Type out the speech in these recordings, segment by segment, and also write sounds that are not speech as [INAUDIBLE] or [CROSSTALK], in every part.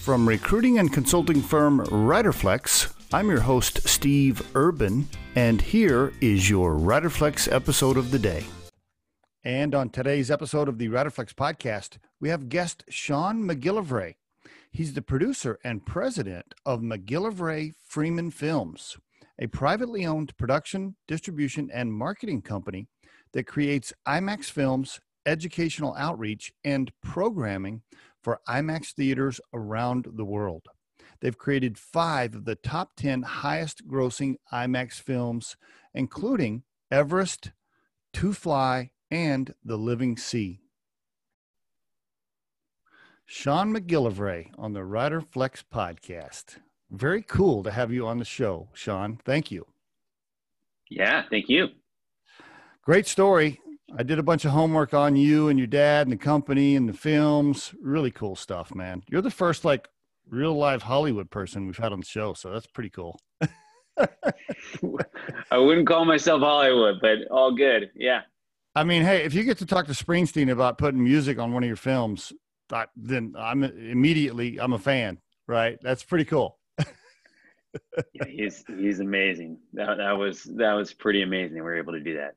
From recruiting and consulting firm Riderflex, I'm your host, Steve Urban, and here is your Riderflex episode of the day. And on today's episode of the Riderflex podcast, we have guest Sean McGillivray. He's the producer and president of McGillivray Freeman Films, a privately owned production, distribution, and marketing company that creates IMAX films, educational outreach, and programming for IMAX theaters around the world. They've created five of the top 10 highest grossing IMAX films, including Everest, To Fly, and The Living Sea. Sean McGillivray on the Rider Flex podcast. Very cool to have you on the show, Sean. Thank you. Yeah, thank you. Great story. I did a bunch of homework on you and your dad and the company and the films. Really cool stuff, man. You're the first like real live Hollywood person we've had on the show, so that's pretty cool. [LAUGHS] I wouldn't call myself Hollywood, but all good. Yeah. I mean, hey, if you get to talk to Springsteen about putting music on one of your films, then I'm immediately I'm a fan, right? That's pretty cool. [LAUGHS] yeah, he's he's amazing. That that was that was pretty amazing. We were able to do that.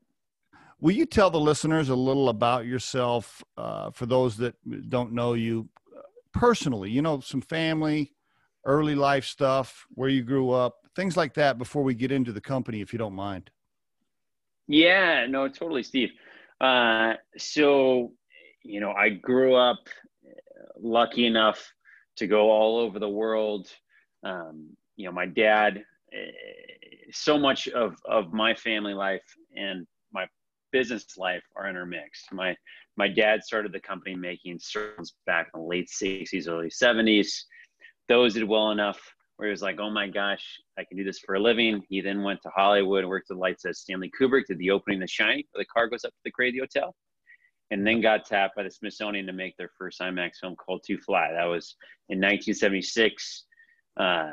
Will you tell the listeners a little about yourself uh, for those that don't know you uh, personally? You know, some family, early life stuff, where you grew up, things like that before we get into the company, if you don't mind. Yeah, no, totally, Steve. Uh, so, you know, I grew up uh, lucky enough to go all over the world. Um, you know, my dad, eh, so much of, of my family life and my business life are intermixed. My, my dad started the company making circles back in the late 60s, early 70s. Those did well enough where he was like, oh my gosh, I can do this for a living. He then went to Hollywood, worked the lights as Stanley Kubrick, did the opening of The Shining, where the car goes up to the Crazy Hotel, and then got tapped by the Smithsonian to make their first IMAX film called To Fly. That was in 1976. Uh,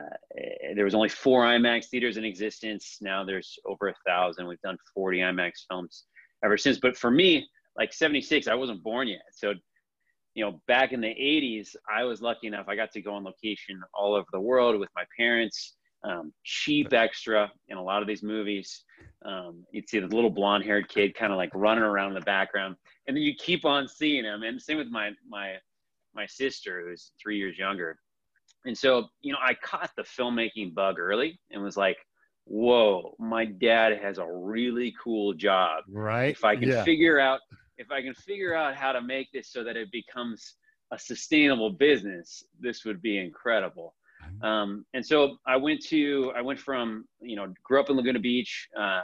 there was only four IMAX theaters in existence. Now there's over a thousand. We've done 40 IMAX films ever since. But for me, like 76, I wasn't born yet. So you know, back in the 80s, I was lucky enough, I got to go on location all over the world with my parents. Um, cheap extra in a lot of these movies. Um, you'd see the little blonde haired kid kind of like running around in the background. And then you keep on seeing him. And same with my, my, my sister, who's three years younger. And so, you know, I caught the filmmaking bug early and was like, whoa, my dad has a really cool job. Right. If I can yeah. figure out if I can figure out how to make this so that it becomes a sustainable business, this would be incredible. Mm-hmm. Um, and so I went to, I went from, you know, grew up in Laguna Beach, uh,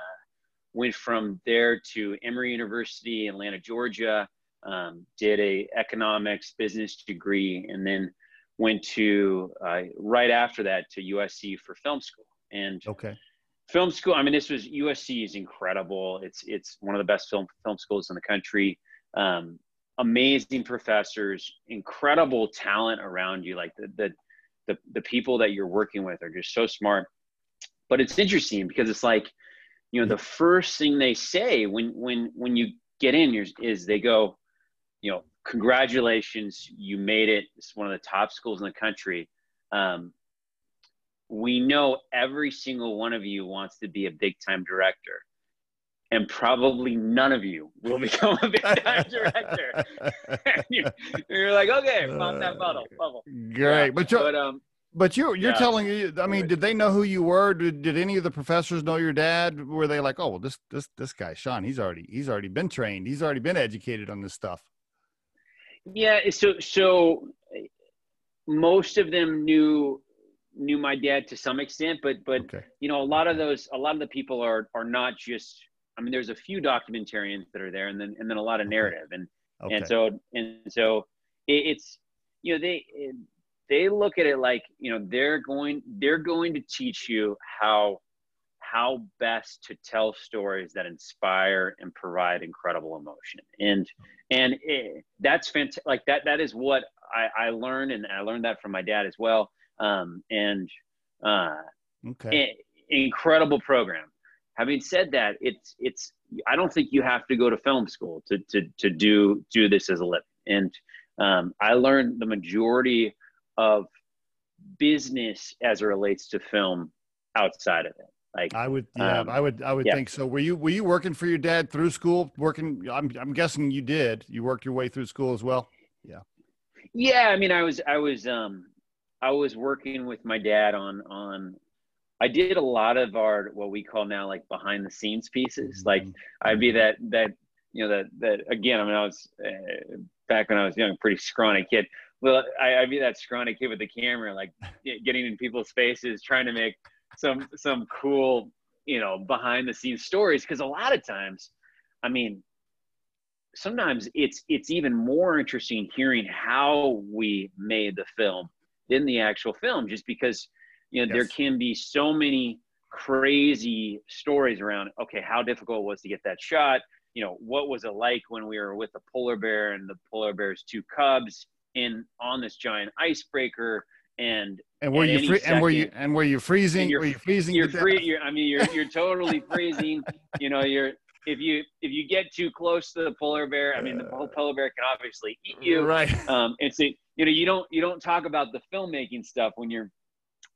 went from there to Emory University, Atlanta, Georgia, um, did a economics business degree, and then went to, uh, right after that to USC for film school. And okay. film school i mean this was usc is incredible. It's it's one of the best film film schools in the country. Um, amazing professors incredible talent around you. Like the, the the the people that you're working with are just so smart. But it's interesting because it's like you know the first thing they say when when when you get in is, is they go you know congratulations you made it. It's one of the top schools in the country. Um, we know every single one of you wants to be a big time director. And probably none of you will [LAUGHS] become a big time [LAUGHS] director. [LAUGHS] You're, you're, like okay pop that bottle bubble. great. Yeah. but, but um but you you're yeah. telling you i mean did they know who you were? Did, did any of the professors know your dad? Were they like oh well this this this guy sean he's already he's already been trained. He's already been educated on this stuff. Yeah so so most of them knew knew my dad to some extent, but but okay. you know, a lot of those, a lot of the people are are not just. I mean, there's a few documentarians that are there, and then and then a lot of narrative, and okay. and so and so it, it's you know they they look at it like you know they're going they're going to teach you how how best to tell stories that inspire and provide incredible emotion and and it, that's fantastic like that that is what I, I learned and i learned that from my dad as well um, and uh, okay. incredible program. Having said that, it's it's I don't think you have to go to film school to to to do do this as a living. And um, I learned the majority of business as it relates to film outside of it. Like I would, yeah, um, I would, I would yeah. think so. Were you were you working for your dad through school? Working, I'm I'm guessing you did. You worked your way through school as well. Yeah. Yeah, I mean, I was I was um I was working with my dad on on I did a lot of our what we call now like behind the scenes pieces. Mm-hmm. Like I'd be that that you know that that again. I mean, I was uh, back when I was young, pretty scrawny kid. Well, I, I'd be that scrawny kid with the camera, like [LAUGHS] getting in people's faces, trying to make some some cool you know behind the scenes stories. Because a lot of times, I mean, sometimes it's it's even more interesting hearing how we made the film than the actual film, just because you know yes. there can be so many crazy stories around okay how difficult it was to get that shot. You know what was it like when we were with the polar bear and the polar bear's two cubs in on this giant icebreaker and and were you free, and were you and were you freezing? You're, were you freezing you're free you're, i mean you're you're totally freezing. [LAUGHS] You know you're if you if you get too close to the polar bear i mean the uh, polar bear can obviously eat you. right. Um and so you know you don't you don't talk about the filmmaking stuff when you're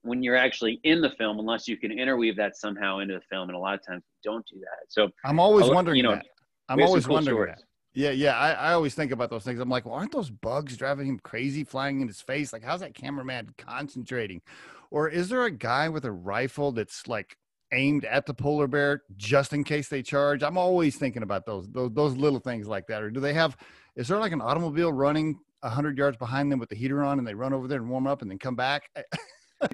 when you're actually in the film unless you can interweave that somehow into the film and a lot of times we don't do that. So i'm always wondering you know that. i'm always cool wondering stories. that. Yeah yeah I, I always think about those things. I'm like well aren't those bugs driving him crazy flying in his face? Like how's that cameraman concentrating? Or is there a guy with a rifle that's like aimed at the polar bear just in case they charge? I'm always thinking about those those, those little things like that. Or do they have is there like an automobile running 100 yards behind them with the heater on and they run over there and warm up and then come back. [LAUGHS]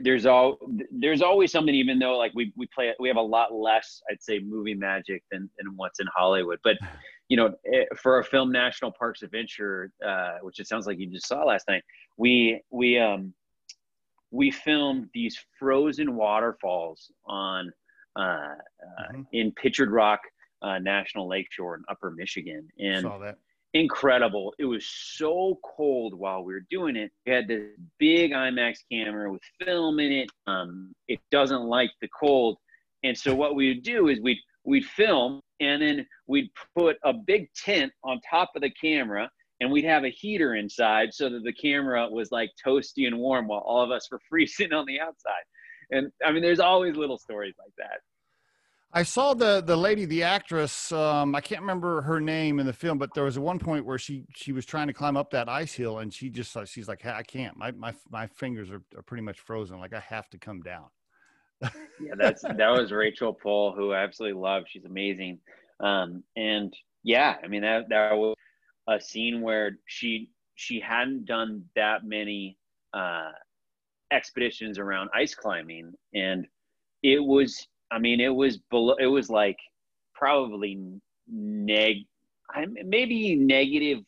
There's all there's always something even though like we we play we have a lot less i'd say movie magic than than what's in hollywood. But [SIGHS] you know eh, for our film national parks adventure uh, which it sounds like you just saw last night we we um we filmed these frozen waterfalls on uh, uh mm-hmm. in Pictured Rock uh, National Lakeshore in Upper Michigan, and incredible. It was so cold while we were doing it. We had this big IMAX camera with film in it. Um, it doesn't like the cold, and so what we would do is we'd we'd film and then we'd put a big tent on top of the camera and we'd have a heater inside so that the camera was like toasty and warm while all of us were [LAUGHS] freezing on the outside. And I mean, there's always little stories like that. I saw the the lady, the actress. Um, I can't remember her name in the film, but there was one point where she she was trying to climb up that ice hill, and she just she's like, I can't. My my my fingers are, are pretty much frozen. Like I have to come down. yeah, that's that was Rachel Pohl, who I absolutely love. She's amazing. Um, and yeah, I mean that that was a scene where she she hadn't done that many uh, expeditions around ice climbing, and it was I mean, it was below. It was like probably neg, maybe negative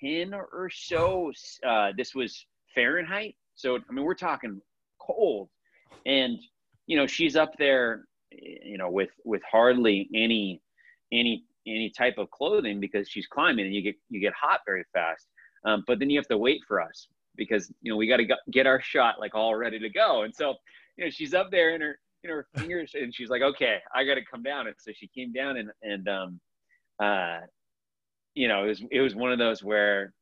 ten or so. Uh, this was Fahrenheit, so I mean, we're talking cold, and you know, she's up there, you know, with with hardly any any any type of clothing because she's climbing, and you get you get hot very fast. Um, but then you have to wait for us because you know we got to get our shot like all ready to go, and so you know she's up there in her know, her fingers, and she's like, "Okay, I got to come down." And so she came down, and and um, uh, you know, it was it was one of those where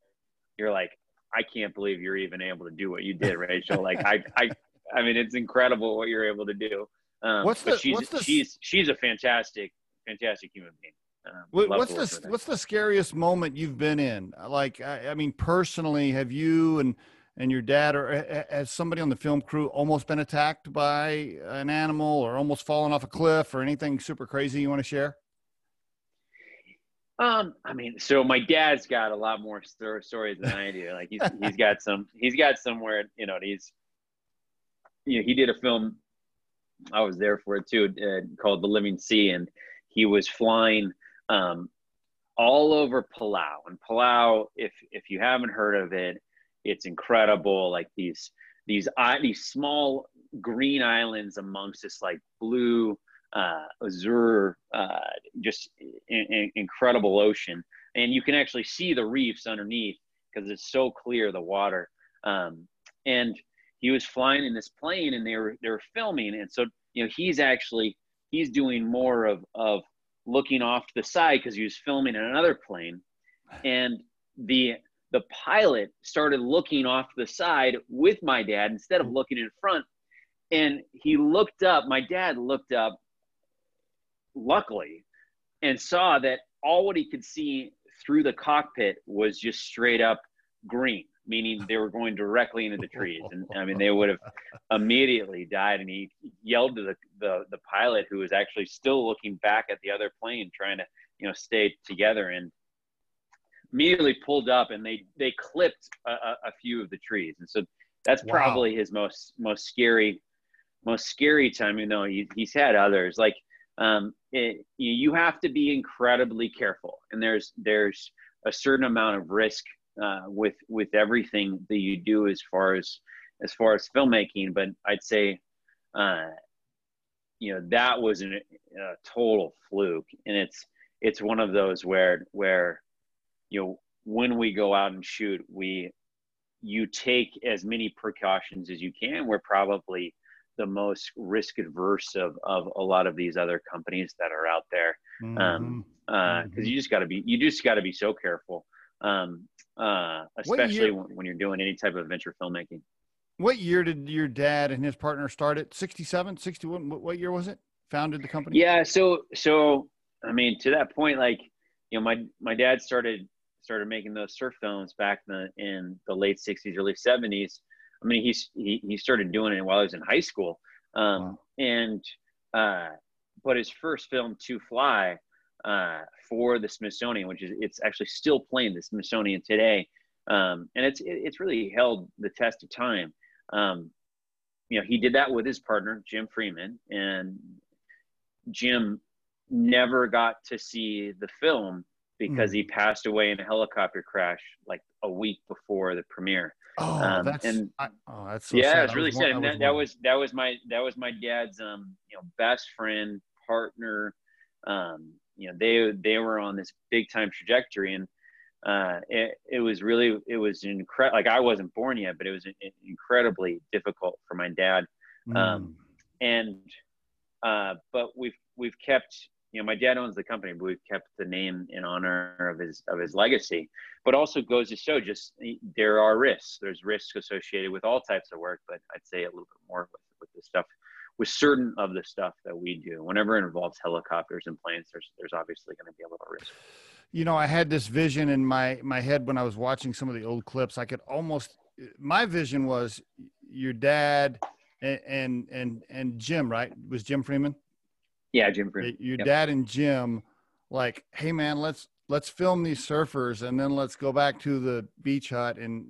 you're like, "I can't believe you're even able to do what you did, Rachel." like, I I I mean, it's incredible what you're able to do. Um, what's the, she's, what's the, she's she's a fantastic fantastic human being. Um, what's the what's the scariest moment you've been in? Like, I, I mean, personally, have you and and your dad or has somebody on the film crew almost been attacked by an animal or almost fallen off a cliff or anything super crazy you want to share? Um, I mean, so my dad's got a lot more stories than I do. Like he's he's got some he's got somewhere you know he's you know he did a film I was there for it too uh, called The Living Sea and he was flying um, all over Palau and Palau if if you haven't heard of it it's incredible. Like these these these small green islands amongst this like blue uh, azure, uh, just in, in, incredible ocean, and you can actually see the reefs underneath because it's so clear the water. Um, and he was flying in this plane, and they were they were filming, and so you know he's actually he's doing more of of looking off to the side because he was filming in another plane, and the the pilot started looking off the side with my dad instead of mm-hmm. looking in front. And he looked up, my dad looked up, luckily, and saw that all what he could see through the cockpit was just straight up green, meaning they were going directly into the trees. And I mean, they would have [LAUGHS] immediately died. And he yelled to the, the, the pilot who was actually still looking back at the other plane, trying to, you know, stay together. And immediately pulled up and they they clipped a, a few of the trees. And so that's wow. probably his most most scary most scary time you know he, he's had others. Like um, it, you have to be incredibly careful. And there's there's a certain amount of risk uh, with with everything that you do as far as as far as filmmaking. But i'd say uh, you know that was an, a total fluke. And it's it's one of those where where you know when we go out and shoot we you take as many precautions as you can. We're probably the most risk adverse of, of a lot of these other companies that are out there. Because um, mm-hmm. uh, mm-hmm. you just got to be you just got to be so careful um, uh, especially when, when, you're doing any type of venture filmmaking. What year did your dad and his partner start it? 67 61 what, what year was it? Founded the company? Yeah so so i mean to that point like you know my my dad started started making those surf films back in the, in the late 60s, early 70s. I mean, he's, he, he started doing it while he was in high school. Um, wow. And, uh, but his first film, To Fly, uh, for the Smithsonian, which is, it's actually still playing the Smithsonian today. Um, and it's, it's really held the test of time. Um, you know, he did that with his partner, Jim Freeman, and Jim never got to see the film because mm. he passed away in a helicopter crash like a week before the premiere. Oh, um, that's and I, oh, that's so yeah, sad. it's really sad. And that, that, was that was my that was my dad's um you know best friend partner. Um, you know they they were on this big time trajectory and uh, it, it was really it was incredible like i wasn't born yet but it was incredibly difficult for my dad um, mm. and uh, but we've we've kept you know, my dad owns the company, but we've kept the name in honor of his of his legacy. But also goes to show, just eh, there are risks. There's risks associated with all types of work, but I'd say a little bit more with with the stuff, with certain of the stuff that we do. Whenever it involves helicopters and planes, there's there's obviously going to be a little risk. You know, I had this vision in my my head when I was watching some of the old clips. I could almost my vision was your dad and and and, and Jim, right? Was Jim Freeman? Yeah, Jim. Your yep. dad and Jim, like, hey man, let's let's film these surfers and then let's go back to the beach hut and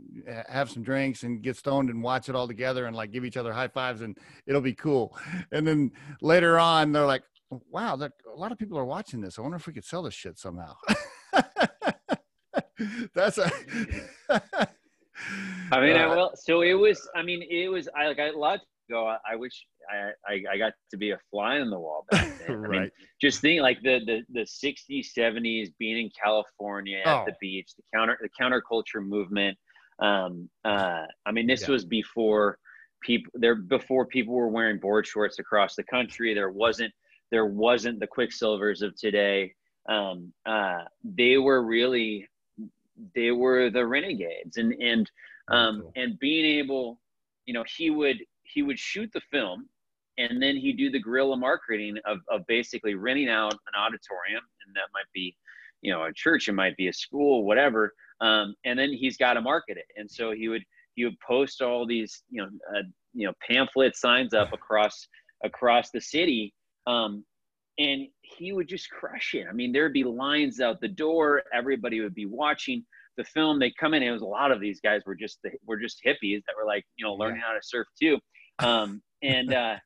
have some drinks and get stoned and watch it all together and like give each other high fives and it'll be cool. And then later on, they're like, wow, a lot of people are watching this. I wonder if we could sell this shit somehow. [LAUGHS] That's a. I mean, [LAUGHS] uh, I will. So it was. I mean, it was. I like. a lot go. I, I wish I, I, I got to be a fly on the wall back [LAUGHS] then. right. I mean, just think like the the the 60s, 70s, being in California at oh. the beach, the counter the counterculture movement. Um, uh, I mean, this yeah. was before people there before people were wearing board shorts across the country. There wasn't there wasn't the Quiksilvers of today. Um, uh, they were really they were the renegades, and and um, cool. and being able, you know, he would he would shoot the film and then he'd do the guerrilla marketing of, of basically renting out an auditorium and that might be you know a church it might be a school whatever um, and then he's got to market it. And so he would he would post all these you know uh, you know pamphlet signs up across across the city um, and he would just crush it. I mean there'd be lines out the door everybody would be watching the film. They come in it was a lot of these guys were just the, were just hippies that were like you know learning yeah. how to surf too um, and [LAUGHS] uh,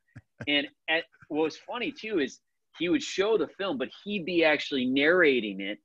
and at, what was funny too is he would show the film, but he'd be actually narrating it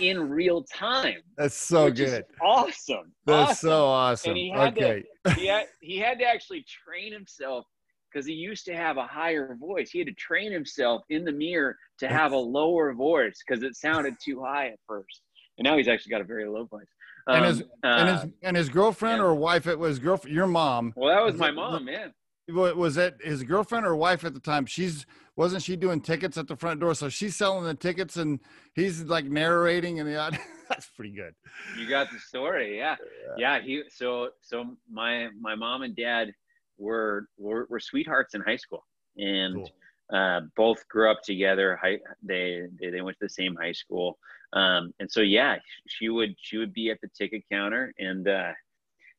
in real time. That's so good. awesome. That's awesome. so awesome. And he had okay. to he had, [LAUGHS] he had to actually train himself because he used to have a higher voice. He had to train himself in the mirror to have a lower voice because it sounded too high at first. And now he's actually got a very low voice. Um, and his uh, and his and his girlfriend yeah. or wife, it was girlfriend, your mom. Well, that was, was my it, mom, man was it his girlfriend or wife at the time she's wasn't she doing tickets at the front door so she's selling the tickets and he's like narrating and the [LAUGHS] That's pretty good. You got the story, yeah. yeah, yeah. He so so my my mom and dad were were, were sweethearts in high school, and cool. Uh, both grew up together. High, they, they they went to the same high school, um, and so yeah, she would she would be at the ticket counter, and uh,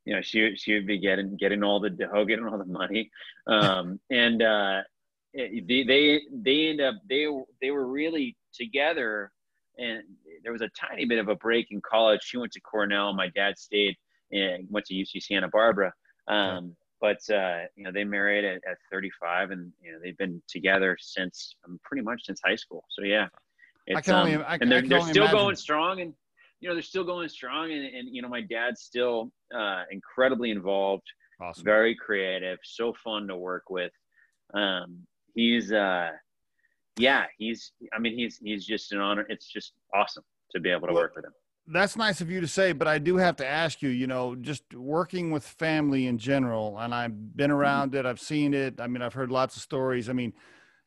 you know she she would be getting getting all the dough, [LAUGHS] getting all the money, um, and uh, they they they end up they they were really together and there was a tiny bit of a break in college. She went to Cornell. My dad stayed and went to UC Santa Barbara. Um, but uh, you know, they married at, at 35, and you know they've been together since um, pretty much since high school. So yeah, I can only, um, I, and they're, they're still imagine. going strong, and you know they're still going strong, and, and you know my dad's still uh, incredibly involved, awesome. very creative, so fun to work with. Um, he's uh, yeah, he's. I mean, he's he's just an honor. It's just awesome to be able to well, work with him. That's nice of you to say, but I do have to ask you. You know, just working with family in general, and I've been mm-hmm. around it. I've seen it. I mean, I've heard lots of stories. I mean,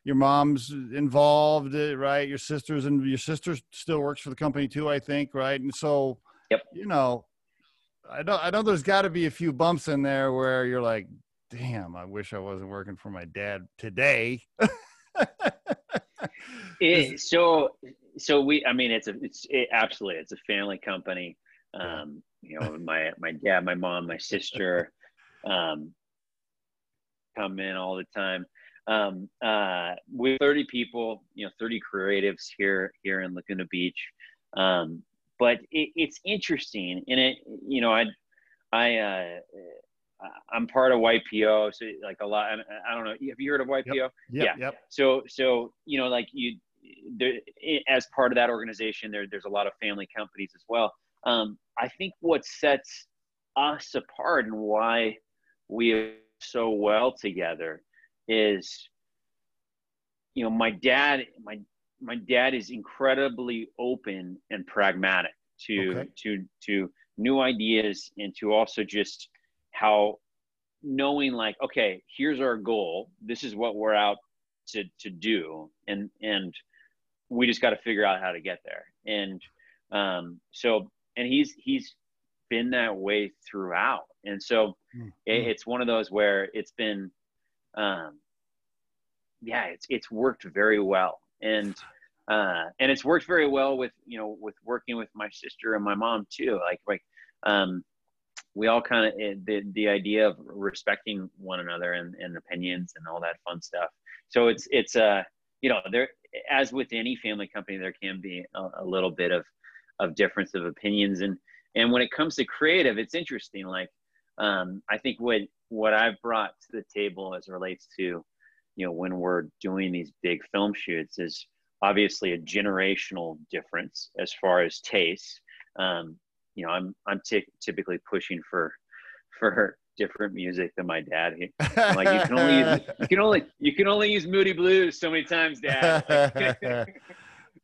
your mom's involved, eh, right? Your sister's and your sister still works for the company too, I think, right? And so, yep. You know, I know I know there's got to be a few bumps in there where you're like, damn, I wish I wasn't working for my dad today. [LAUGHS] it, so so we i mean it's a it's it, absolutely it's a family company um you know my my dad my mom my sister [LAUGHS] um come in all the time um uh we're 30 people you know 30 creatives here here in laguna beach um but it, it's interesting and it you know i i uh I'm part of YPO, so like a lot. I don't know. Have you heard of YPO? Yep. Yep, yeah. Yep. So, so you know, like you, there, as part of that organization, there, there's a lot of family companies as well. Um, I think what sets us apart and why we are so well together is, you know, my dad, my my dad is incredibly open and pragmatic to okay. to to new ideas and to also just how knowing like okay here's our goal this is what we're out to to do and and we just got to figure out how to get there. And um so and he's he's been that way throughout. And so mm-hmm. it, it's one of those where it's been um yeah it's it's worked very well. And uh and it's worked very well with you know with working with my sister and my mom too. Like like um we all kind of eh, the the idea of respecting one another and, and opinions and all that fun stuff. So it's it's uh you know there as with any family company there can be a, a little bit of of difference of opinions and and when it comes to creative it's interesting like um, I think what what I've brought to the table as relates to you know when we're doing these big film shoots is obviously a generational difference as far as taste. Um, you know, I'm I'm t- typically pushing for for different music than my dad. He, [LAUGHS] like you can only use, you can only you can only use Moody Blues so many times, Dad. [LAUGHS]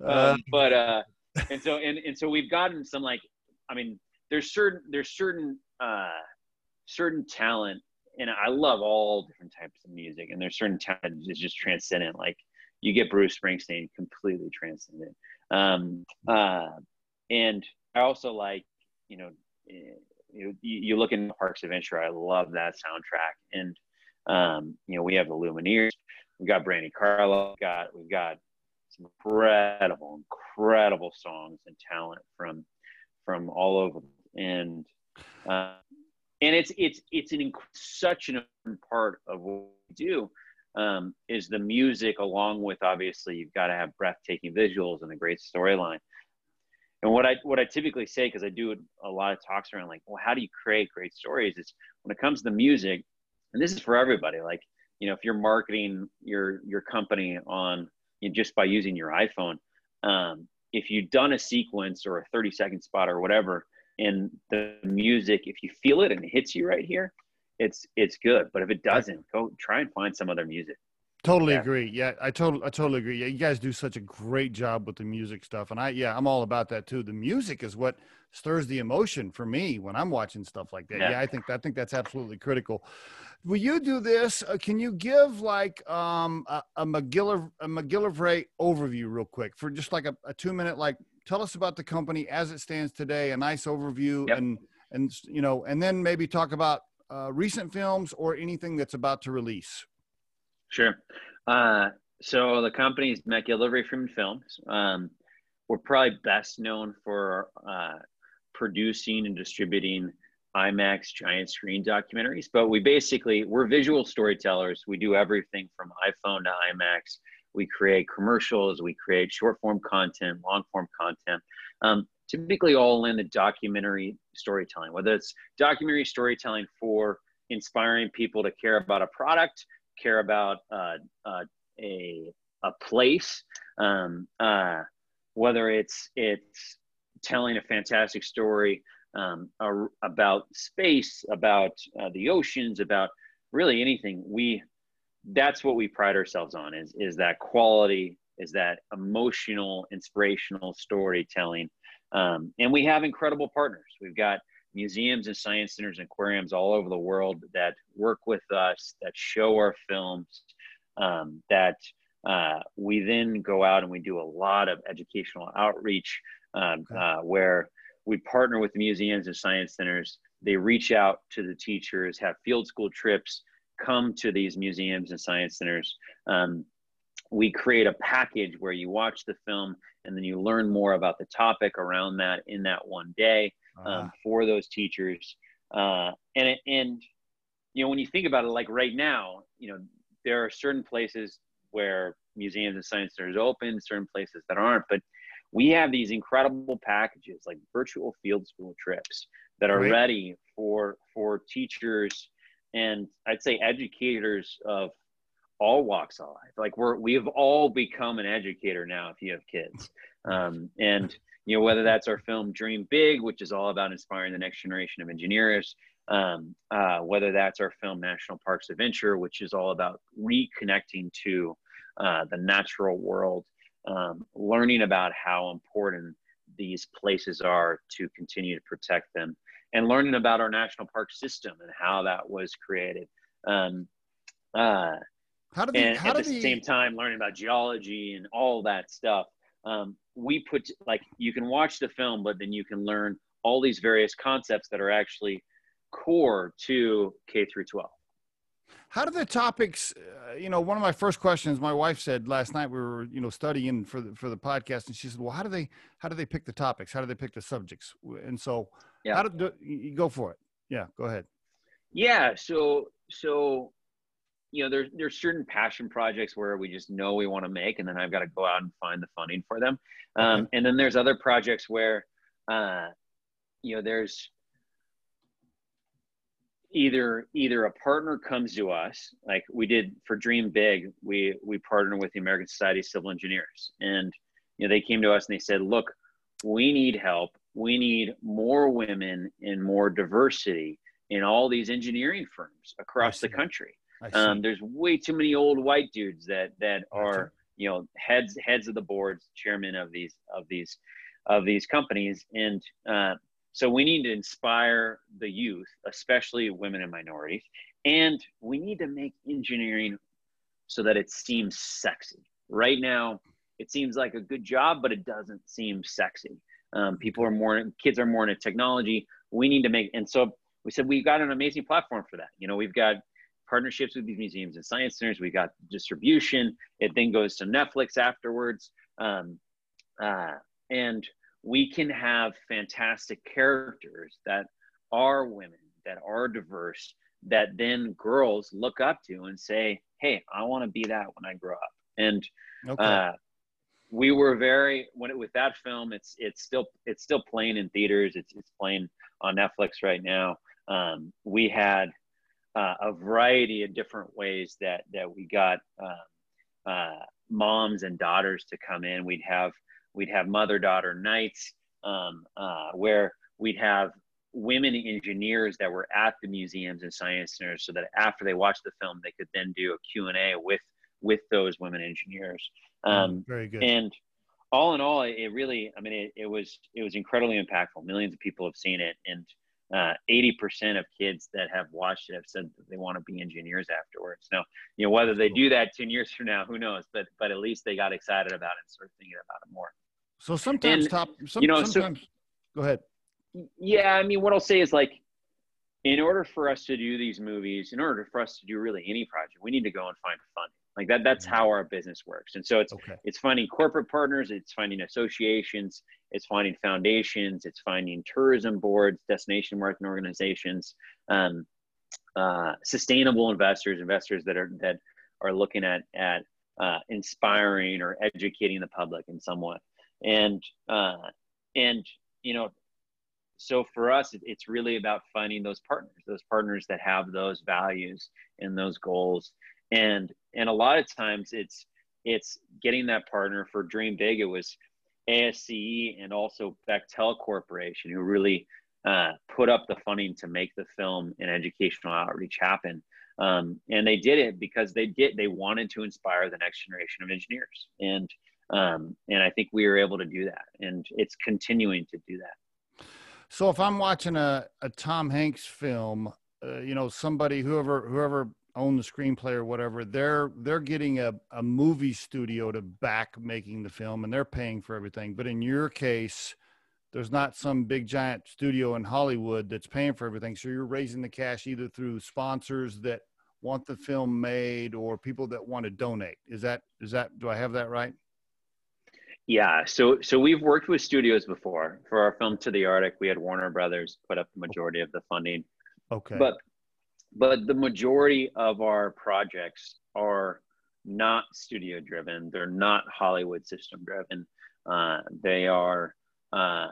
[LAUGHS] um, but uh, and so and and so we've gotten some like I mean, there's certain there's certain uh, certain talent, and I love all different types of music, and there's certain talent is just transcendent. Like you get Bruce Springsteen, completely transcendent. Um, uh, and I also like you know, you, you look in Parks Adventure, I love that soundtrack. And, um, you know, we have the Lumineers, we've got Brandi Carlile, we've got, we've got some incredible, incredible songs and talent from, from all over. And, uh, and it's, it's, it's an, such an important part of what we do. Um, is the music along with obviously you've got to have breathtaking visuals and a great storyline and what I what I typically say because I do a lot of talks around like, well, how do you create great stories? Is when it comes to the music, and this is for everybody. Like, you know, if you're marketing your your company on you know, just by using your iPhone, um, if you've done a sequence or a 30 second spot or whatever, and the music, if you feel it and it hits you right here, it's it's good. But if it doesn't, go try and find some other music. Totally yeah. agree. Yeah, I totally, I totally agree. Yeah, you guys do such a great job with the music stuff, and I, yeah, I'm all about that too. The music is what stirs the emotion for me when I'm watching stuff like that. Yeah, yeah I think, I think that's absolutely critical. Will you do this? Uh, can you give like um, a, a McGillivray, a McGillivray overview real quick for just like a, a two minute like tell us about the company as it stands today, a nice overview, Yep. and and you know, and then maybe talk about uh, recent films or anything that's about to release. Sure. Uh, so the company is McGillivray Freeman Films. Um, we're probably best known for uh, producing and distributing IMAX giant screen documentaries, but we basically we're visual storytellers. We do everything from iPhone to IMAX. We create commercials, we create short form content, long form content, um, typically all in the documentary storytelling, whether it's documentary storytelling for inspiring people to care about a product, care about uh, uh, a, a place, um, uh, whether it's, it's telling a fantastic story um, about space, about uh, the oceans, about really anything. We that's what we pride ourselves on is is that quality, is that emotional, inspirational storytelling, um, and we have incredible partners. We've got museums and science centers and aquariums all over the world that work with us, that show our films, um, that uh, we then go out and we do a lot of educational outreach um, okay. uh, where we partner with museums and science centers. They reach out to the teachers, have field school trips, come to these museums and science centers. Um, we create a package where you watch the film and then you learn more about the topic around that in that one day um, uh for those teachers. Uh, and and you know when you think about it, like right now, you know there are certain places where museums and science centers open, certain places that aren't, but we have these incredible packages like virtual field school trips that are right. ready for for teachers and I'd say educators of all walks of life. Like we're we've all become an educator now if you have kids. Um, and you know whether that's our film Dream Big, which is all about inspiring the next generation of engineers, um, uh, whether that's our film National Parks Adventure, which is all about reconnecting to uh, the natural world, um, learning about how important these places are to continue to protect them and learning about our national park system and how that was created. Um, uh, how do they, and how at the they... same time learning about geology and all that stuff. Um, we put like you can watch the film, but then you can learn all these various concepts that are actually core to K through 12. How do the topics? Uh, you know, one of my first questions, my wife said last night we were, you know, studying for the for the podcast, and she said, "Well, how do they how do they pick the topics? How do they pick the subjects?" And so, yeah. how do, do you go for it? Yeah, go ahead. Yeah, so so you know, there's there's certain passion projects where we just know we want to make, and then I've got to go out and find the funding for them. Um, okay. And then there's other projects where, uh, you know, there's either either a partner comes to us like we did for dream big we we partnered with the american society of civil engineers and you know they came to us and they said look we need help we need more women and more diversity in all these engineering firms across the country um, there's way too many old white dudes that that are you know heads heads of the boards chairman of these of these of these companies and uh, so we need to inspire the youth, especially women and minorities, and we need to make engineering so that it seems sexy. Right now, it seems like a good job, but it doesn't seem sexy. Um, people are more, kids are more into technology. We need to make, and so we said we've got an amazing platform for that. You know, we've got partnerships with these museums and science centers. We got distribution. It then goes to Netflix afterwards, um, uh, and we can have fantastic characters that are women, that are diverse, that then girls look up to and say, "Hey, I want to be that when I grow up." And okay. uh, we were very when it with that film. It's it's still it's still playing in theaters. It's it's playing on Netflix right now. Um, we had uh, a variety of different ways that that we got uh, uh moms and daughters to come in. We'd have we'd have mother daughter nights um, uh, where we'd have women engineers that were at the museums and science centers so that after they watched the film they could then do a q&a with with those women engineers. Mm, um, very good. and all in all it really i mean it, it was it was incredibly impactful. Millions of people have seen it. And uh, 80% of kids that have watched it have said that they want to be engineers afterwards. Now, you know, whether they do that 10 years from now, who knows, but, but at least they got excited about it and started thinking about it more. So sometimes and, top, some, you know, sometimes. So, go ahead. Yeah, I mean, what I'll say is like, in order for us to do these movies, in order for us to do really any project, we need to go and find funding. Like that, that's mm-hmm. how our business works. And so it's okay. it's finding corporate partners, it's finding associations, it's finding foundations, it's finding tourism boards, destination marketing organizations, um, uh, sustainable investors, investors that are that are looking at at uh, inspiring or educating the public in some way. And uh, and you know, so for us, it's really about finding those partners, those partners that have those values and those goals. And and a lot of times it's it's getting that partner for Dream Big. It was ASCE and also Bechtel Corporation who really uh, put up the funding to make the film and educational outreach happen. Um, and they did it because they did they wanted to inspire the next generation of engineers and um, and I think we were able to do that and it's continuing to do that. So if I'm watching a, a Tom Hanks film, uh, you know somebody whoever whoever own the screenplay or whatever, they're they're getting a, a movie studio to back making the film and they're paying for everything. But in your case, there's not some big giant studio in Hollywood that's paying for everything. So you're raising the cash either through sponsors that want the film made or people that want to donate. Is that is that do I have that right? Yeah, so so we've worked with studios before. For our film To the Arctic, we had Warner Brothers put up the majority of the funding. Okay. But but the majority of our projects are not studio driven they're not hollywood system driven uh, they are uh,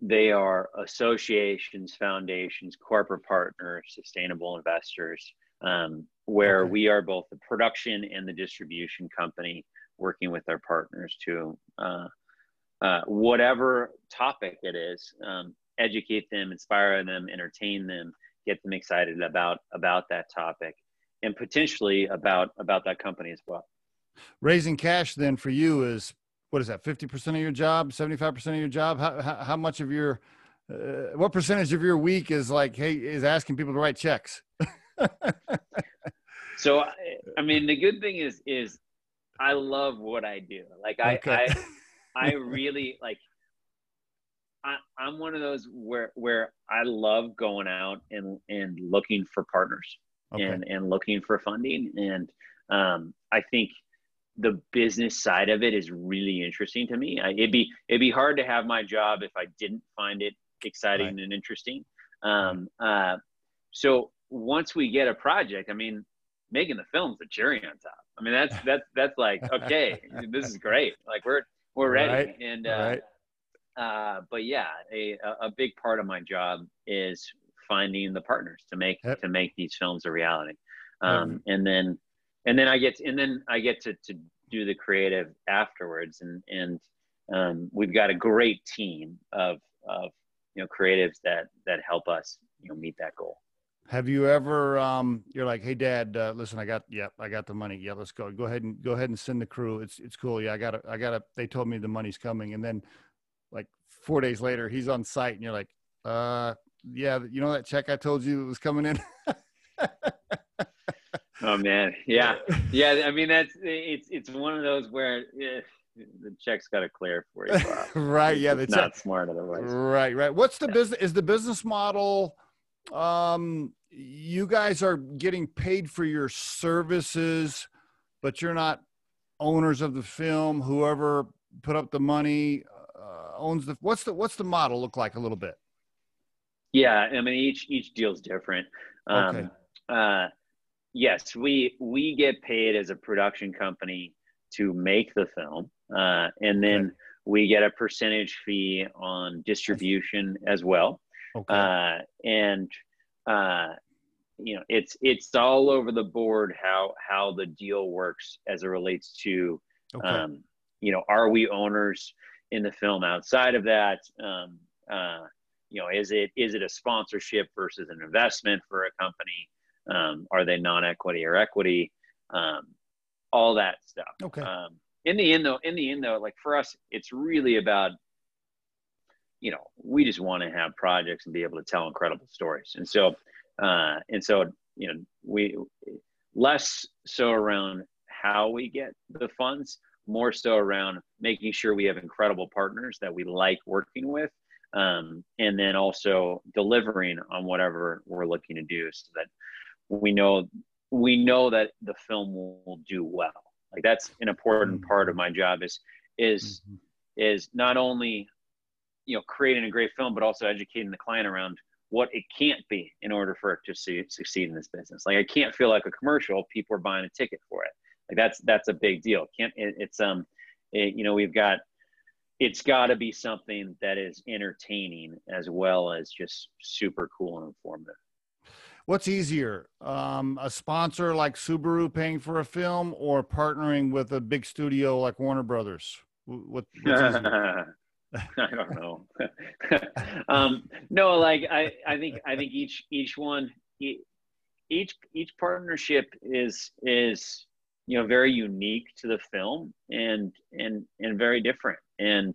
they are associations foundations corporate partners sustainable investors um, where okay. we are both the production and the distribution company working with our partners to uh, uh whatever topic it is um, educate them inspire them entertain them get them excited about about that topic and potentially about about that company as well. Raising cash then for you is what is that 50% of your job 75% of your job? How, how, how much of your uh, what percentage of your week is like hey is asking people to write checks? [LAUGHS] So i I mean the good thing is is i love what i do. Like i okay. i i [LAUGHS] really like I, I'm one of those where where I love going out and and looking for partners okay. and and looking for funding and um, I think the business side of it is really interesting to me. I, it'd be it'd be hard to have my job if I didn't find it exciting right. and interesting. Um, uh, so once we get a project, I mean, making the film's the cherry on top. I mean, that's that's that's like [LAUGHS] okay, this is great. Like we're we're ready, right. and uh, right. Uh, but yeah, a, a big part of my job is finding the partners to make yep. to make these films a reality. Um, and then and then I get to, and then I get to to do the creative afterwards. And and um, we've got a great team of of you know creatives that that help us you know meet that goal. Have you ever um you're like, "Hey dad, uh, listen, I got yeah, I got the money. Yeah, let's go. Go ahead and go ahead and send the crew. It's it's cool. Yeah, I got to I got to they told me the money's coming." And then like four days later, he's on site, and you're like, uh, yeah, you know that check I told you was coming in. [LAUGHS] oh man, yeah, yeah. I mean, that's it's it's one of those where. Eh, the check's got to clear for you. [LAUGHS] right. Yeah. It's not smart otherwise. Right. Right. What's the yeah. business? Is the business model? Um, you guys are getting paid for your services, but you're not owners of the film. Whoever put up the money owns the what's the what's the model look like a little bit yeah i mean each each deal's different um, okay. uh, yes we we get paid as a production company to make the film uh, and then okay. we get a percentage fee on distribution as well okay. Uh, and uh, you know it's it's all over the board how how the deal works as it relates to okay. um, you know are we owners in the film. Outside of that um, uh, you know is it is it a sponsorship versus an investment for a company? Um, are they non-equity or equity? Um, all that stuff. Okay. Um, in the end though in the end though like for us it's really about you know we just want to have projects and be able to tell incredible stories. And so uh, and so you know we less so around how we get the funds more so around making sure we have incredible partners that we like working with um, and then also delivering on whatever we're looking to do so that we know we know that the film will, do well like that's an important mm-hmm. part of my job is is mm-hmm. is not only you know creating a great film but also educating the client around what it can't be in order for it to see, succeed in this business like i can't feel like a commercial people are buying a ticket for it like that's that's a big deal can't it, it's um it, you know we've got it's got to be something that is entertaining as well as just super cool and informative. What's easier, um, a sponsor like Subaru paying for a film, or partnering with a big studio like Warner Brothers? What? [LAUGHS] I don't know. [LAUGHS] um, no, like I, I think I think each each one each each partnership is is you know very unique to the film and and and very different and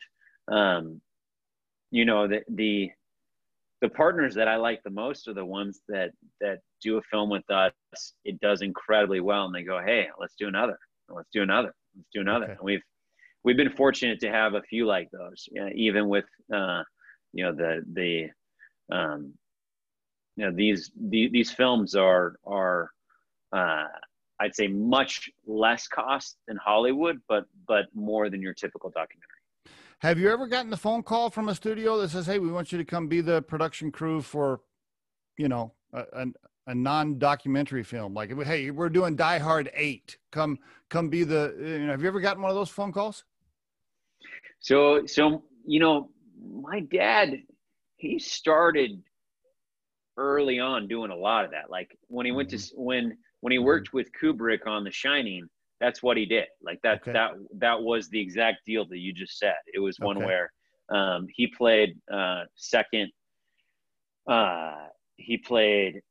um, you know the the the partners that I like the most are the ones that that do a film with us. It does incredibly well, and they go, "Hey, let's do another. Let's do another. Let's do another." Okay. And we've we've been fortunate to have a few like those, you know, even with uh, you know the the um, you know these the, these films are are uh, I'd say much less cost than Hollywood, but but more than your typical documentary. Have you ever gotten a phone call from a studio that says, "Hey, we want you to come be the production crew for, you know, a, a, a non-documentary film"? Like, "Hey, we're doing Die Hard Eight. Come, come be the." You know, have you ever gotten one of those phone calls? So, so you know, my dad, he started early on doing a lot of that. Like when he went mm-hmm. to when when he worked with Kubrick on The Shining, that's what he did. Like that okay. that that was the exact deal that you just said. It was one okay. where um, he played uh, second. Uh, he played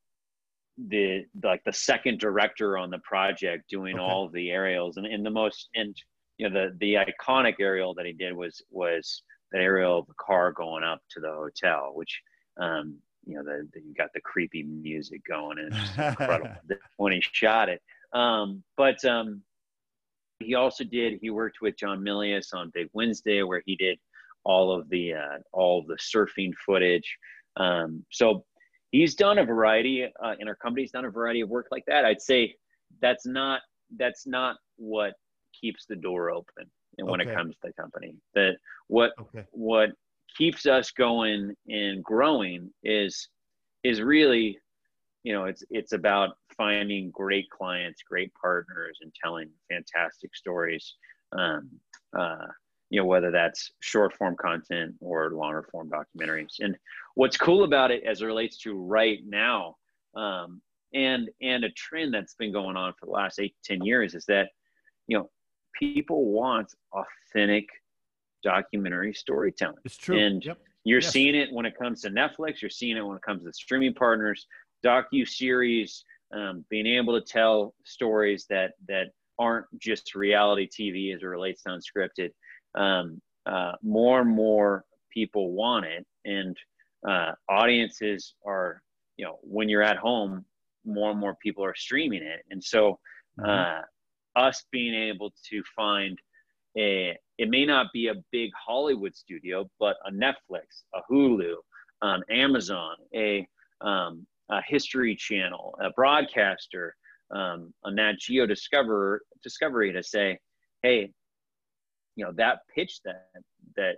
the like the second director on the project, doing okay. all the aerials, and in the most and you know the the iconic aerial that he did was was the aerial of the car going up to the hotel, which um, you know the, the you got the creepy music going and it's incredible [LAUGHS] when he shot it. Um, but um, he also did. He worked with John Milius on Big Wednesday, where he did all of the uh, all of the surfing footage. Um, so he's done a variety uh, in our company. He's done a variety of work like that. I'd say that's not that's not what keeps the door open and when okay. it comes to the company. That what okay. what keeps us going and growing is is really you know it's it's about finding great clients great partners and telling fantastic stories. Um, uh, you know whether that's short form content or longer form documentaries. And what's cool about it as it relates to right now um, and and a trend that's been going on for the last eight ten years is that you know people want authentic documentary storytelling it's true and yep. you're yes. seeing it when it comes to netflix you're seeing it when it comes to streaming partners docu series, um, being able to tell stories that that aren't just reality TV as it relates to unscripted. Um, uh, more and more people want it, and uh, audiences are, you know, when you're at home, more and more people are streaming it, and so mm-hmm. uh, us being able to find a, it may not be a big Hollywood studio, but a Netflix, a Hulu, um, Amazon, a um, a History Channel, a broadcaster, um, a Nat Geo Discover Discovery to say, hey, you know that pitch that that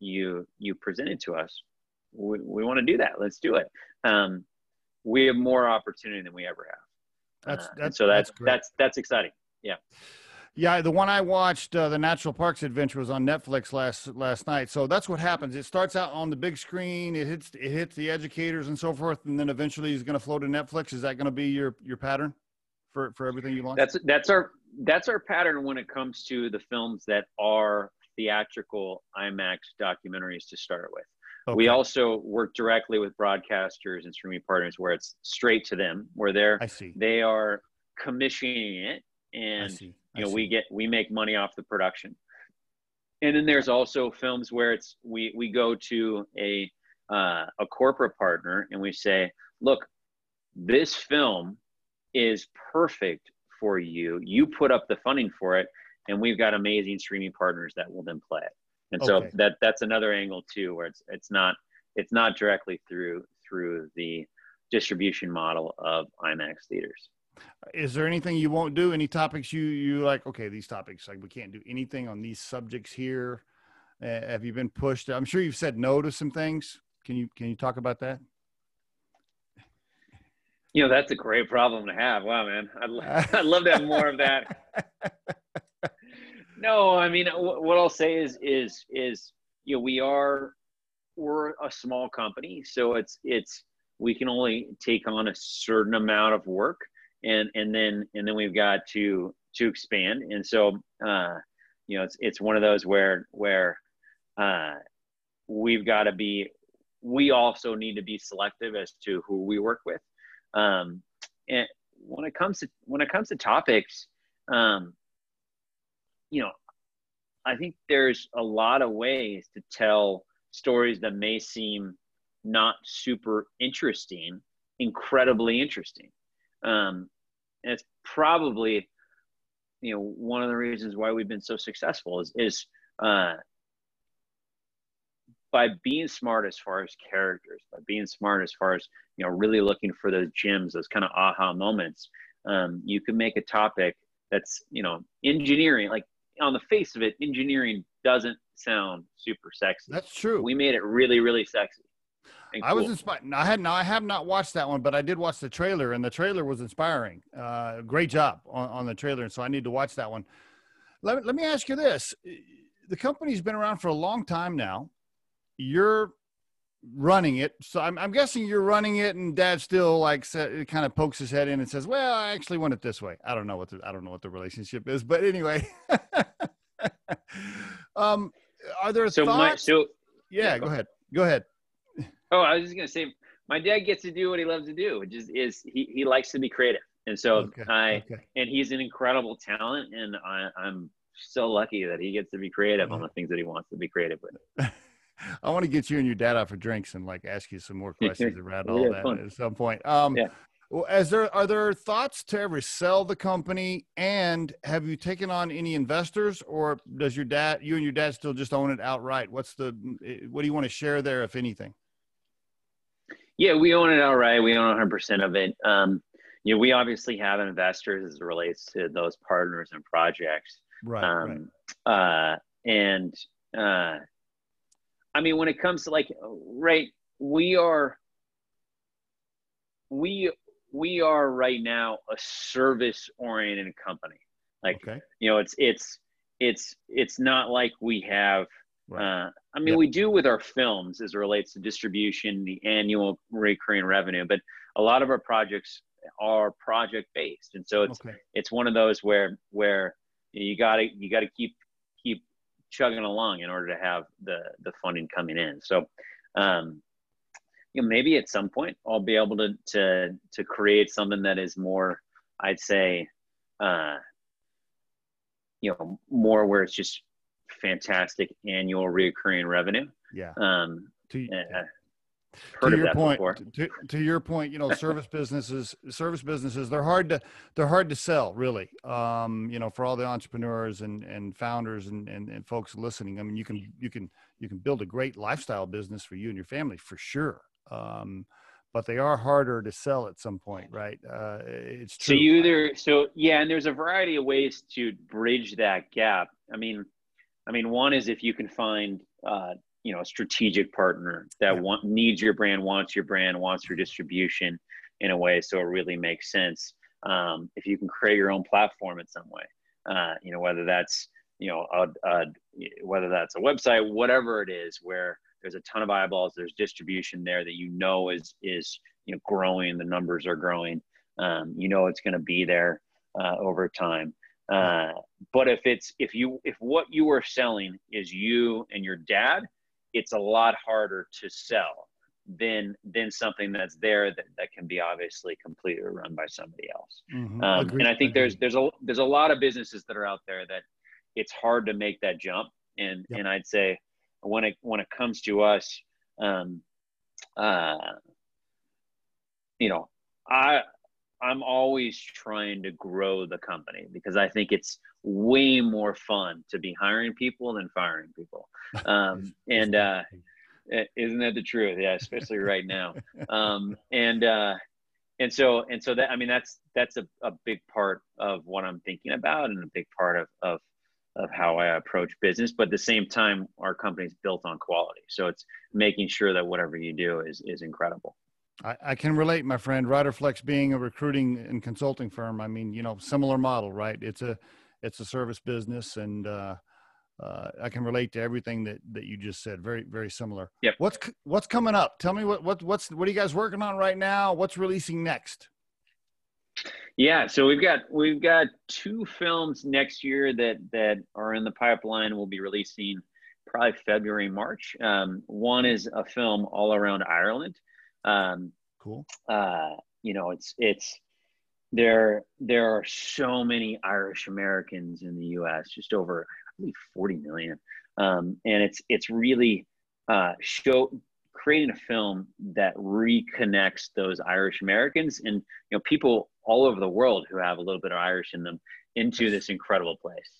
you you presented to us, we, we want to do that. Let's do it. Um, we have more opportunity than we ever have. That's, uh, that's so that's that's, that's that's exciting. Yeah. Yeah, the one I watched, uh, the National Parks Adventure, was on Netflix last last night. So that's what happens. It starts out on the big screen. It hits it hits the educators and so forth, and then eventually is going to flow to Netflix. Is that going to be your your pattern for for everything you launch? That's that's our that's our pattern when it comes to the films that are theatrical IMAX documentaries to start with. Okay. We also work directly with broadcasters and streaming partners where it's straight to them, where they're I see. they are commissioning it and you know we get we make money off the production and then there's also films where it's we we go to a uh, a corporate partner and we say look this film is perfect for you you put up the funding for it and we've got amazing streaming partners that will then play it. And so Okay. that that's another angle too, where it's it's not it's not directly through through the distribution model of IMAX theaters. Is there anything you won't do? Any topics you you like? Okay, these topics like we can't do anything on these subjects here. Uh, have you been pushed? I'm sure you've said no to some things. Can you can you talk about that? You know, that's a great problem to have. Wow, man, I'd, lo- [LAUGHS] I'd love to have more of that. [LAUGHS] No, I mean, wh- what I'll say is, is, is, you know, we are, we're a small company, so it's, it's, we can only take on a certain amount of work, and and then and then we've got to to expand, and so, uh, you know, it's it's one of those where where, uh, we've got to be, we also need to be selective as to who we work with, um, and when it comes to when it comes to topics, um, you know, I think there's a lot of ways to tell stories that may seem not super interesting, incredibly interesting. Um, and it's probably, you know, one of the reasons why we've been so successful is, is uh, by being smart as far as characters, by being smart as far as, you know, really looking for those gems, those kind of aha moments. Um, you can make a topic that's, you know, engineering, like on the face of it, engineering doesn't sound super sexy. That's true. We made it really, really sexy. And I was inspired. I had no, I have not watched that one, but I did watch the trailer, and the trailer was inspiring. Uh, great job on, on the trailer, and so I need to watch that one. Let, let me ask you this: the company's been around for a long time now. You're running it, so I'm, I'm guessing you're running it, and Dad still like kind of pokes his head in and says, "Well, I actually want it this way." I don't know what the, I don't know what the relationship is, but anyway. [LAUGHS] um, are there so thoughts? my so yeah, go ahead. Go ahead. Oh I was just gonna say my dad gets to do what he loves to do, which is is he, he likes to be creative. And so Okay, I okay. and he's an incredible talent and I, I'm so lucky that he gets to be creative on the things that he wants to be creative with. [LAUGHS] I want to get you and your dad out for drinks and like ask you some more [LAUGHS] questions around all Yeah, that fun. at some point. Um, Yeah. well, as there are there thoughts to ever sell the company, and have you taken on any investors, or does your dad, you and your dad, still just own it outright? What's the what do you want to share there, if anything? Yeah, we own it outright. We own 100% of it. Um, you know, we obviously have investors as it relates to those partners and projects. Right, right. um, uh, and uh, I mean, when it comes to like, right, we are, we we are right now a service oriented company. Like, Okay, you know, it's it's it's it's not like we have. Right. Uh, I mean, Yep. we do with our films as it relates to distribution, the annual recurring revenue, but a lot of our projects are project based, and so it's okay, it's one of those where where you gotta you gotta keep keep chugging along in order to have the the funding coming in. So, um, you know, maybe at some point I'll be able to to to create something that is more, I'd say, uh, you know, more where it's just fantastic annual reoccurring revenue. yeah. Um, To, uh, to your point, to, to your point, you know, service [LAUGHS] businesses, service businesses, they're hard to, they're hard to sell really. Um, you know, for all the entrepreneurs and, and founders and, and, and folks listening, I mean, you can, you can, you can build a great lifestyle business for you and your family for sure. Um, but they are harder to sell at some point, right? Uh, it's So true. you either so yeah, and there's a variety of ways to bridge that gap. I mean, I mean, one is if you can find uh, you know a strategic partner that Yeah. want needs your brand, wants your brand, wants your distribution in a way so it really makes sense. Um, if you can create your own platform in some way, uh, you know whether that's you know a, a, whether that's a website, whatever it is, where there's a ton of eyeballs, there's distribution there that you know is is you know growing, the numbers are growing um, you know it's going to be there uh, over time uh, but if it's if you if what you are selling is you and your dad it's a lot harder to sell than than something that's there that, that can be obviously completely run by somebody else Mhm. um, and i think there's there's a there's a lot of businesses that are out there that it's hard to make that jump and Yep. and i'd say when it when it comes to us um uh you know i I'm always trying to grow the company because I think it's way more fun to be hiring people than firing people. Um, [LAUGHS] and uh, isn't that the truth? Yeah, especially right now. Um, and uh, and so and so that I mean that's that's a, a big part of what I'm thinking about and a big part of of of how I approach business. But at the same time, our company is built on quality, so it's making sure that whatever you do is is incredible. I, I can relate, my friend. Riderflex being a recruiting and consulting firm. I mean, you know, similar model, right? It's a it's a service business, and uh, uh, I can relate to everything that that you just said. Very very similar. Yep. What's what's coming up? Tell me what what what's what are you guys working on right now? What's releasing next? Yeah, so we've got we've got two films next year that that are in the pipeline. We'll be releasing probably February March. Um, one is a film all around Ireland. Um, cool. Uh, you know, it's it's there. There are so many Irish Americans in the U.S. Just over I believe 40 million, um, and it's it's really uh, show creating a film that reconnects those Irish Americans and you know people all over the world who have a little bit of Irish in them into this incredible place.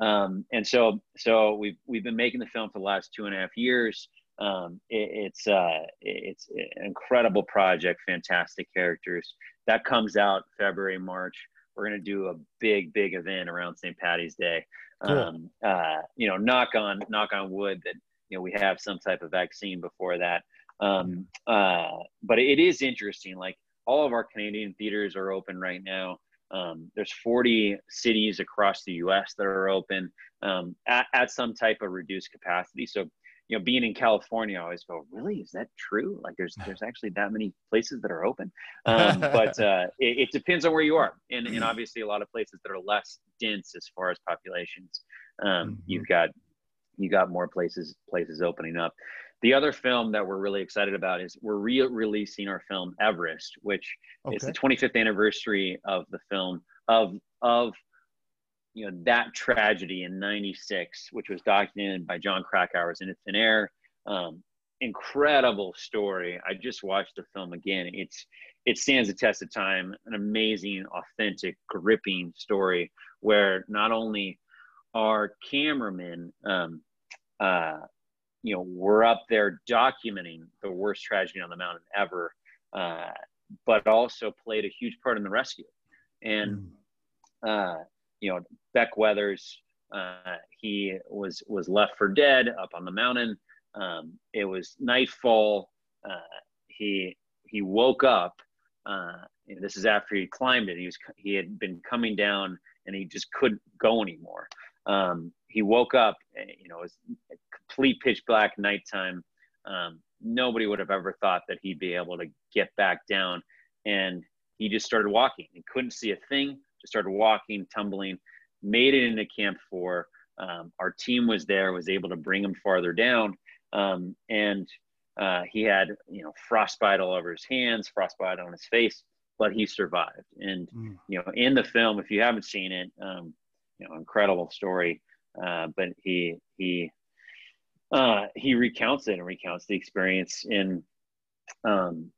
Um, and so so we've we've been making the film for the last two and a half years um, it, it's uh, it's an incredible project, fantastic characters. That comes out February, March. We're gonna do a big, big event around St. Patty's Day. Cool. Um, uh, you know, knock on knock on wood that you know we have some type of vaccine before that. Um, uh, but it is interesting. Like all of our Canadian theaters are open right now. Um, there's 40 cities across the U.S. that are open um, at, at some type of reduced capacity. So you know, being in California, I always go, really, is that true? Like, there's there's [LAUGHS] actually that many places that are open, um, [LAUGHS] but uh, it, it, depends on where you are, and, and obviously a lot of places that are less dense as far as populations. Um, mm-hmm. You've got you got more places places opening up. The other film that we're really excited about is we're re-releasing our film Everest, which okay. is the 25th anniversary of the film of of you know that tragedy in 96 which was documented by Jon Krakauer's Into Thin Air um, incredible story. I just watched the film again. It's it stands the test of time an amazing authentic gripping story where not only our cameramen um, uh, you know were up there documenting the worst tragedy on the mountain ever uh, but also played a huge part in the rescue. And mm. uh, you know Beck Weathers. Uh, he was was left for dead up on the mountain. Um, it was nightfall. Uh, he he woke up. Uh, this is after he climbed it. He was he had been coming down and he just couldn't go anymore. Um, he woke up. Eh, you know, it was complete pitch black nighttime. Um, nobody would have ever thought that he'd be able to get back down, and he just started walking. He couldn't see a thing. Just started walking, tumbling made it into Camp Four. Um, our team was there, was able to bring him farther down, um, and uh, he had you know frostbite all over his hands, frostbite on his face, but he survived. And mm. you know, in the film, if you haven't seen it, um, you know, incredible story. Uh, but he he uh, he recounts it and recounts the experience in um,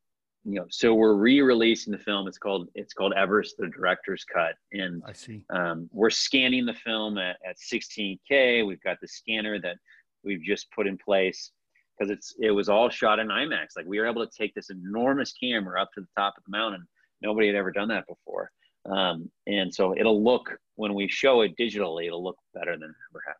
you know so we're re-releasing the film. It's called it's called everest the director's cut. And i see. um, we're scanning the film at, at 16k we've got the scanner that we've just put in place because it's it was all shot in imax. Like we were able to take this enormous camera up to the top of the mountain. Nobody had ever done that before. Um, and so it'll look when we show it digitally it'll look better than it ever has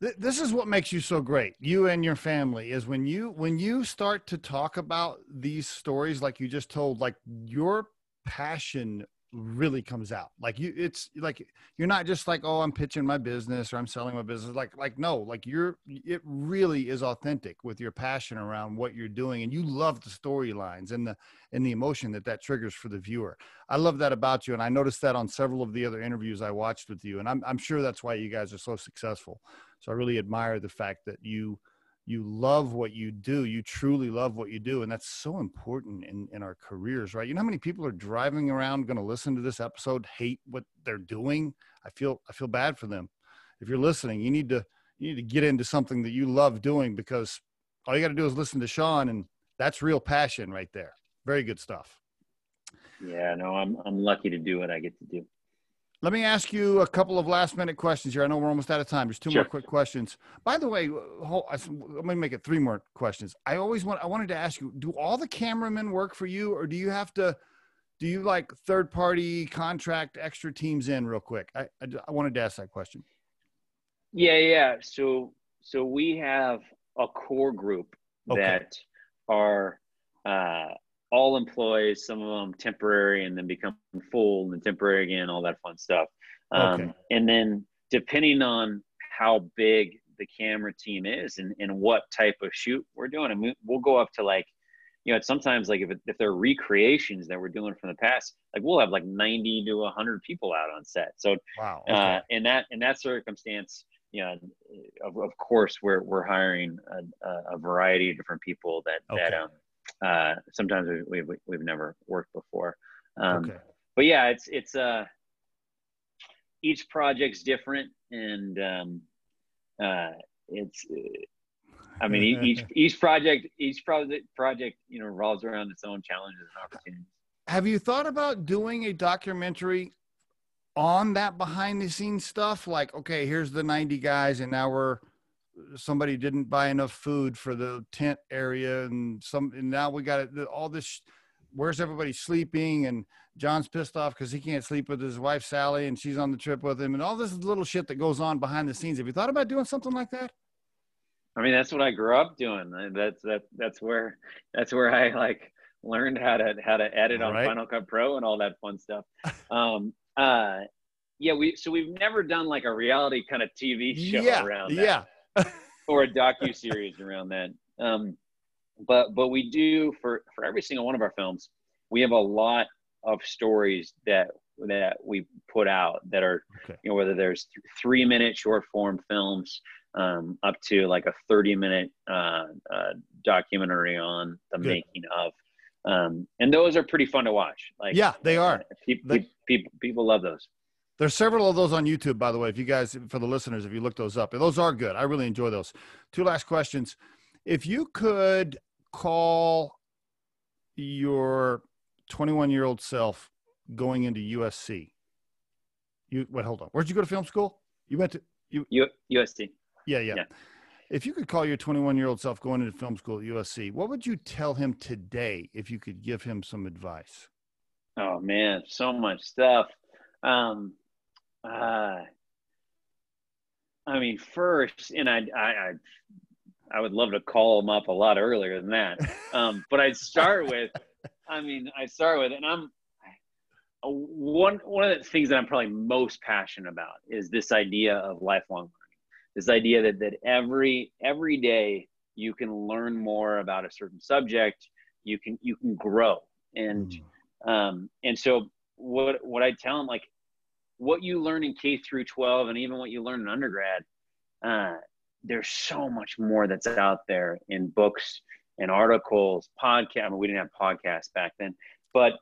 this is what makes you so great you and your family is when you when you start to talk about these stories like you just told like your passion really comes out. Like you it's like you're not just like oh i'm pitching my business or i'm selling my business. Like like no like you're it really is authentic with your passion around what you're doing and you love the storylines and the and the emotion that that triggers for the viewer. I love that about you and i noticed that on several of the other interviews i watched with you and i'm, I'm sure that's why you guys are so successful so I really admire the fact that you you love what you do. You truly love what you do, and that's so important in in our careers, right? You know how many people are driving around going to listen to this episode, hate what they're doing. I feel I feel bad for them. If you're listening, you need to you need to get into something that you love doing because all you got to do is listen to Shaun, and that's real passion right there. Very good stuff. Yeah, no, I'm I'm lucky to do what I get to do. Let me ask you a couple of last minute questions here. I know we're almost out of time. There's two sure. more quick questions. By the way, hold, let me make it three more questions. I always want I wanted to ask you, do all the cameramen work for you or do you have to do you like third party contract extra teams in real quick? I, I, I wanted to ask that question. Yeah, yeah. So so we have a core group okay. that are uh, all employees, some of them temporary and then become full and then temporary again, all that fun stuff. Um, okay. And then depending on how big the camera team is and, and what type of shoot we're doing, and we'll go up to like, you know, sometimes like if, it, if they're recreations that we're doing from the past, like we'll have like 90 to 100 people out on set. So, wow. Uh, okay. Uh, in that in that circumstance, you know, of, of course, we're we're hiring a, a variety of different people that okay. that um, uh, sometimes we, we, we've never worked before. Um, okay. But yeah, it's it's uh, each project's different, and um, uh, it's. I mean, each [LAUGHS] each project each project project you know revolves around its own challenges and opportunities. Have you thought about doing a documentary on that behind the scenes stuff? Like, okay, here's the 90 guys, and now we're somebody didn't buy enough food for the tent area and some and now we got all this where's everybody sleeping? And john's pissed off because he can't sleep with his wife sally and she's on the trip with him and all this little shit that goes on behind the scenes. Have you thought about doing something like that? I mean that's what i grew up doing. That's that that's where that's where i like learned how to how to edit on right. final cut pro and all that fun stuff. Um uh yeah we so we've never done like a reality kind of tv show yeah, around that. yeah or a docu series around that. Um, but but we do for for every single one of our films, we have a lot of stories that that we put out that are okay. you know whether there's th- three minute short form films um, up to like a 30 minute uh, uh, documentary on the Good. making of um, and those are pretty fun to watch like yeah they are uh, people, they, people people love those there's several of those on YouTube, by the way. If you guys, for the listeners, if you look those up, those are good. I really enjoy those. Two last questions. If you could call your 21 year old self going into USC, you wait, hold on. Where'd you go to film school? You went to you U, USC. Yeah, yeah, yeah. If you could call your 21 year old self going into film school at USC, what would you tell him today if you could give him some advice? Oh man, so much stuff. Um, uh, I mean, first, and I, I, I, I would love to call them up a lot earlier than that. Um, but I'd start with, I mean, I start with, and I'm one one of the things that I'm probably most passionate about is this idea of lifelong learning. This idea that that every every day you can learn more about a certain subject, you can you can grow, and mm. um, and so what what I tell them like what you learn in K through 12 and even what you learn in undergrad, uh, there's so much more that's out there in books and articles, podcast. I mean, we didn't have podcasts back then, but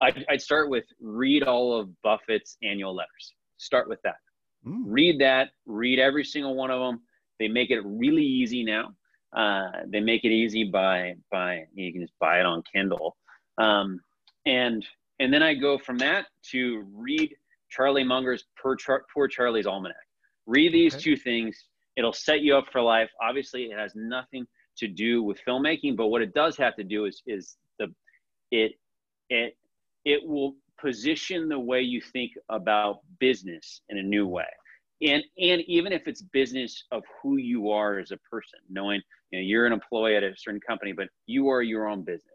I'd, I'd, start with read all of Buffett's annual letters. Start with that. Mm. Read that. Read every single one of them. They make it really easy now. Uh, they make it easy by by you can just buy it on Kindle, um, and and then I go from that to read Charlie Munger's Poor, Char- Poor Charlie's Almanac. Read these okay. two things. It'll set you up for life. Obviously, it has nothing to do with filmmaking, but what it does have to do is is the it it it will position the way you think about business in a new way. And and even if it's business of who you are as a person, knowing you know you're an employee at a certain company, but you are your own business.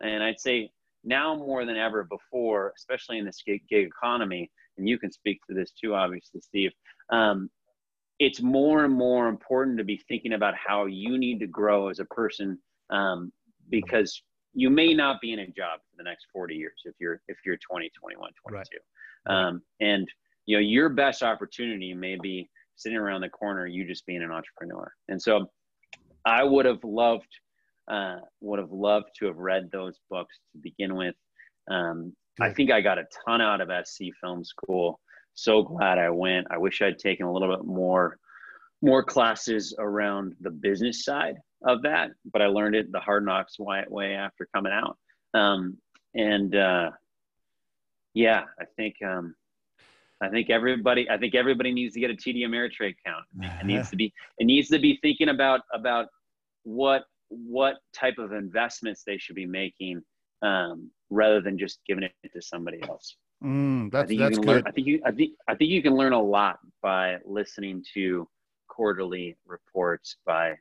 And I'd say now more than ever before, especially in this gig, gig economy, and you can speak to this too, obviously, Steve. Um, it's more and more important to be thinking about how you need to grow as a person um, because you may not be in a job for the next 40 years if you're if you're 20 21 22 right. um, and you know your best opportunity may be sitting around the corner you just being an entrepreneur and so i would have loved uh, would have loved to have read those books to begin with um, I think I got a ton out of SC Film School. So glad I went. I wish I'd taken a little bit more more classes around the business side of that, but I learned it the hard knocks way, way after coming out. Um, and uh, Yeah, I think um, I think everybody I think everybody needs to get a TD Ameritrade account. It needs to be it needs to be thinking about about what what type of investments they should be making um, rather than just giving it to somebody else. Mm, that's I think that's you can good. learn. I think you. I think. I think you can learn a lot by listening to quarterly reports, by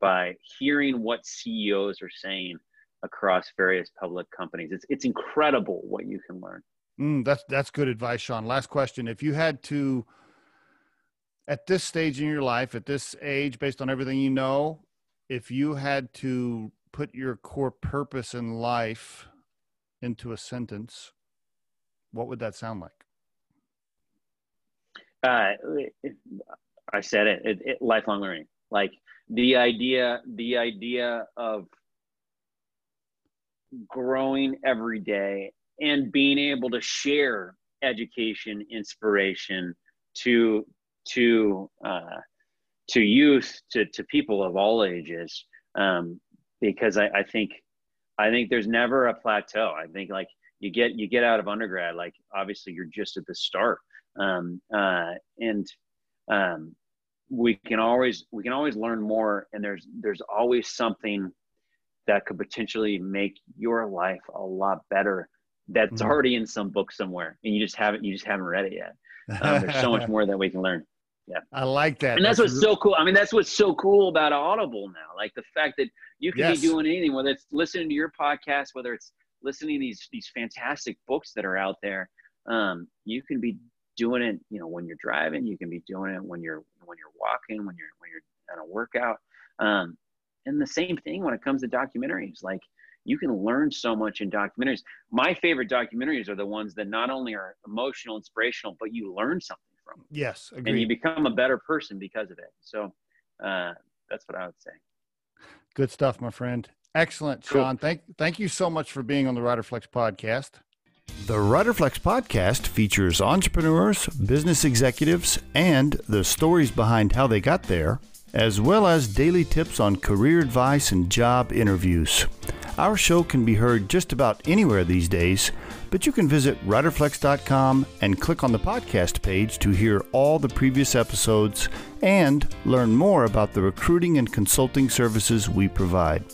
by hearing what CEOs are saying across various public companies. It's it's incredible what you can learn. Mm, that's that's good advice, Shaun. Last question: If you had to, at this stage in your life, at this age, based on everything you know, if you had to put your core purpose in life into a sentence, what would that sound like? Uh, I said it, it, it. Lifelong learning, like the idea, the idea of growing every day and being able to share education, inspiration to to uh, to youth, to to people of all ages, um, because I, I think I think there's never a plateau. I think like you get you get out of undergrad, like obviously you're just at the start, um, uh, and um, we can always we can always learn more, and there's there's always something that could potentially make your life a lot better. That's mm-hmm. already in some book somewhere, and you just haven't you just haven't read it yet. Um, there's so much [LAUGHS] more that we can learn. Yeah, I like that. And that's, that's what's really- so cool. I mean, that's what's so cool about Audible now. Like the fact that you can yes. be doing anything, whether it's listening to your podcast, whether it's listening to these these fantastic books that are out there. Um, you can be doing it, you know, when you're driving. You can be doing it when you're when you're walking, when you're when you're on a workout. Um, and the same thing when it comes to documentaries. Like you can learn so much in documentaries. My favorite documentaries are the ones that not only are emotional, inspirational, but you learn something from. Yes, agreed. and you become a better person because of it. So uh, that's what I would say. Good stuff, my friend. Excellent, Shaun. Cool. Thank thank you so much for being on the Riderflex podcast. The Riderflex podcast features entrepreneurs, business executives, and the stories behind how they got there as well as daily tips on career advice and job interviews. Our show can be heard just about anywhere these days, but you can visit riderflex.com and click on the podcast page to hear all the previous episodes and learn more about the recruiting and consulting services we provide.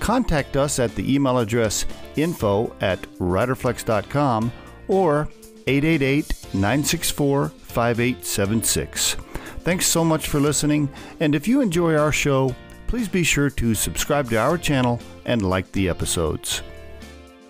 Contact us at the email address info at riderflex.com or 888 964 5876. Thanks so much for listening, and if you enjoy our show, please be sure to subscribe to our channel and like the episodes.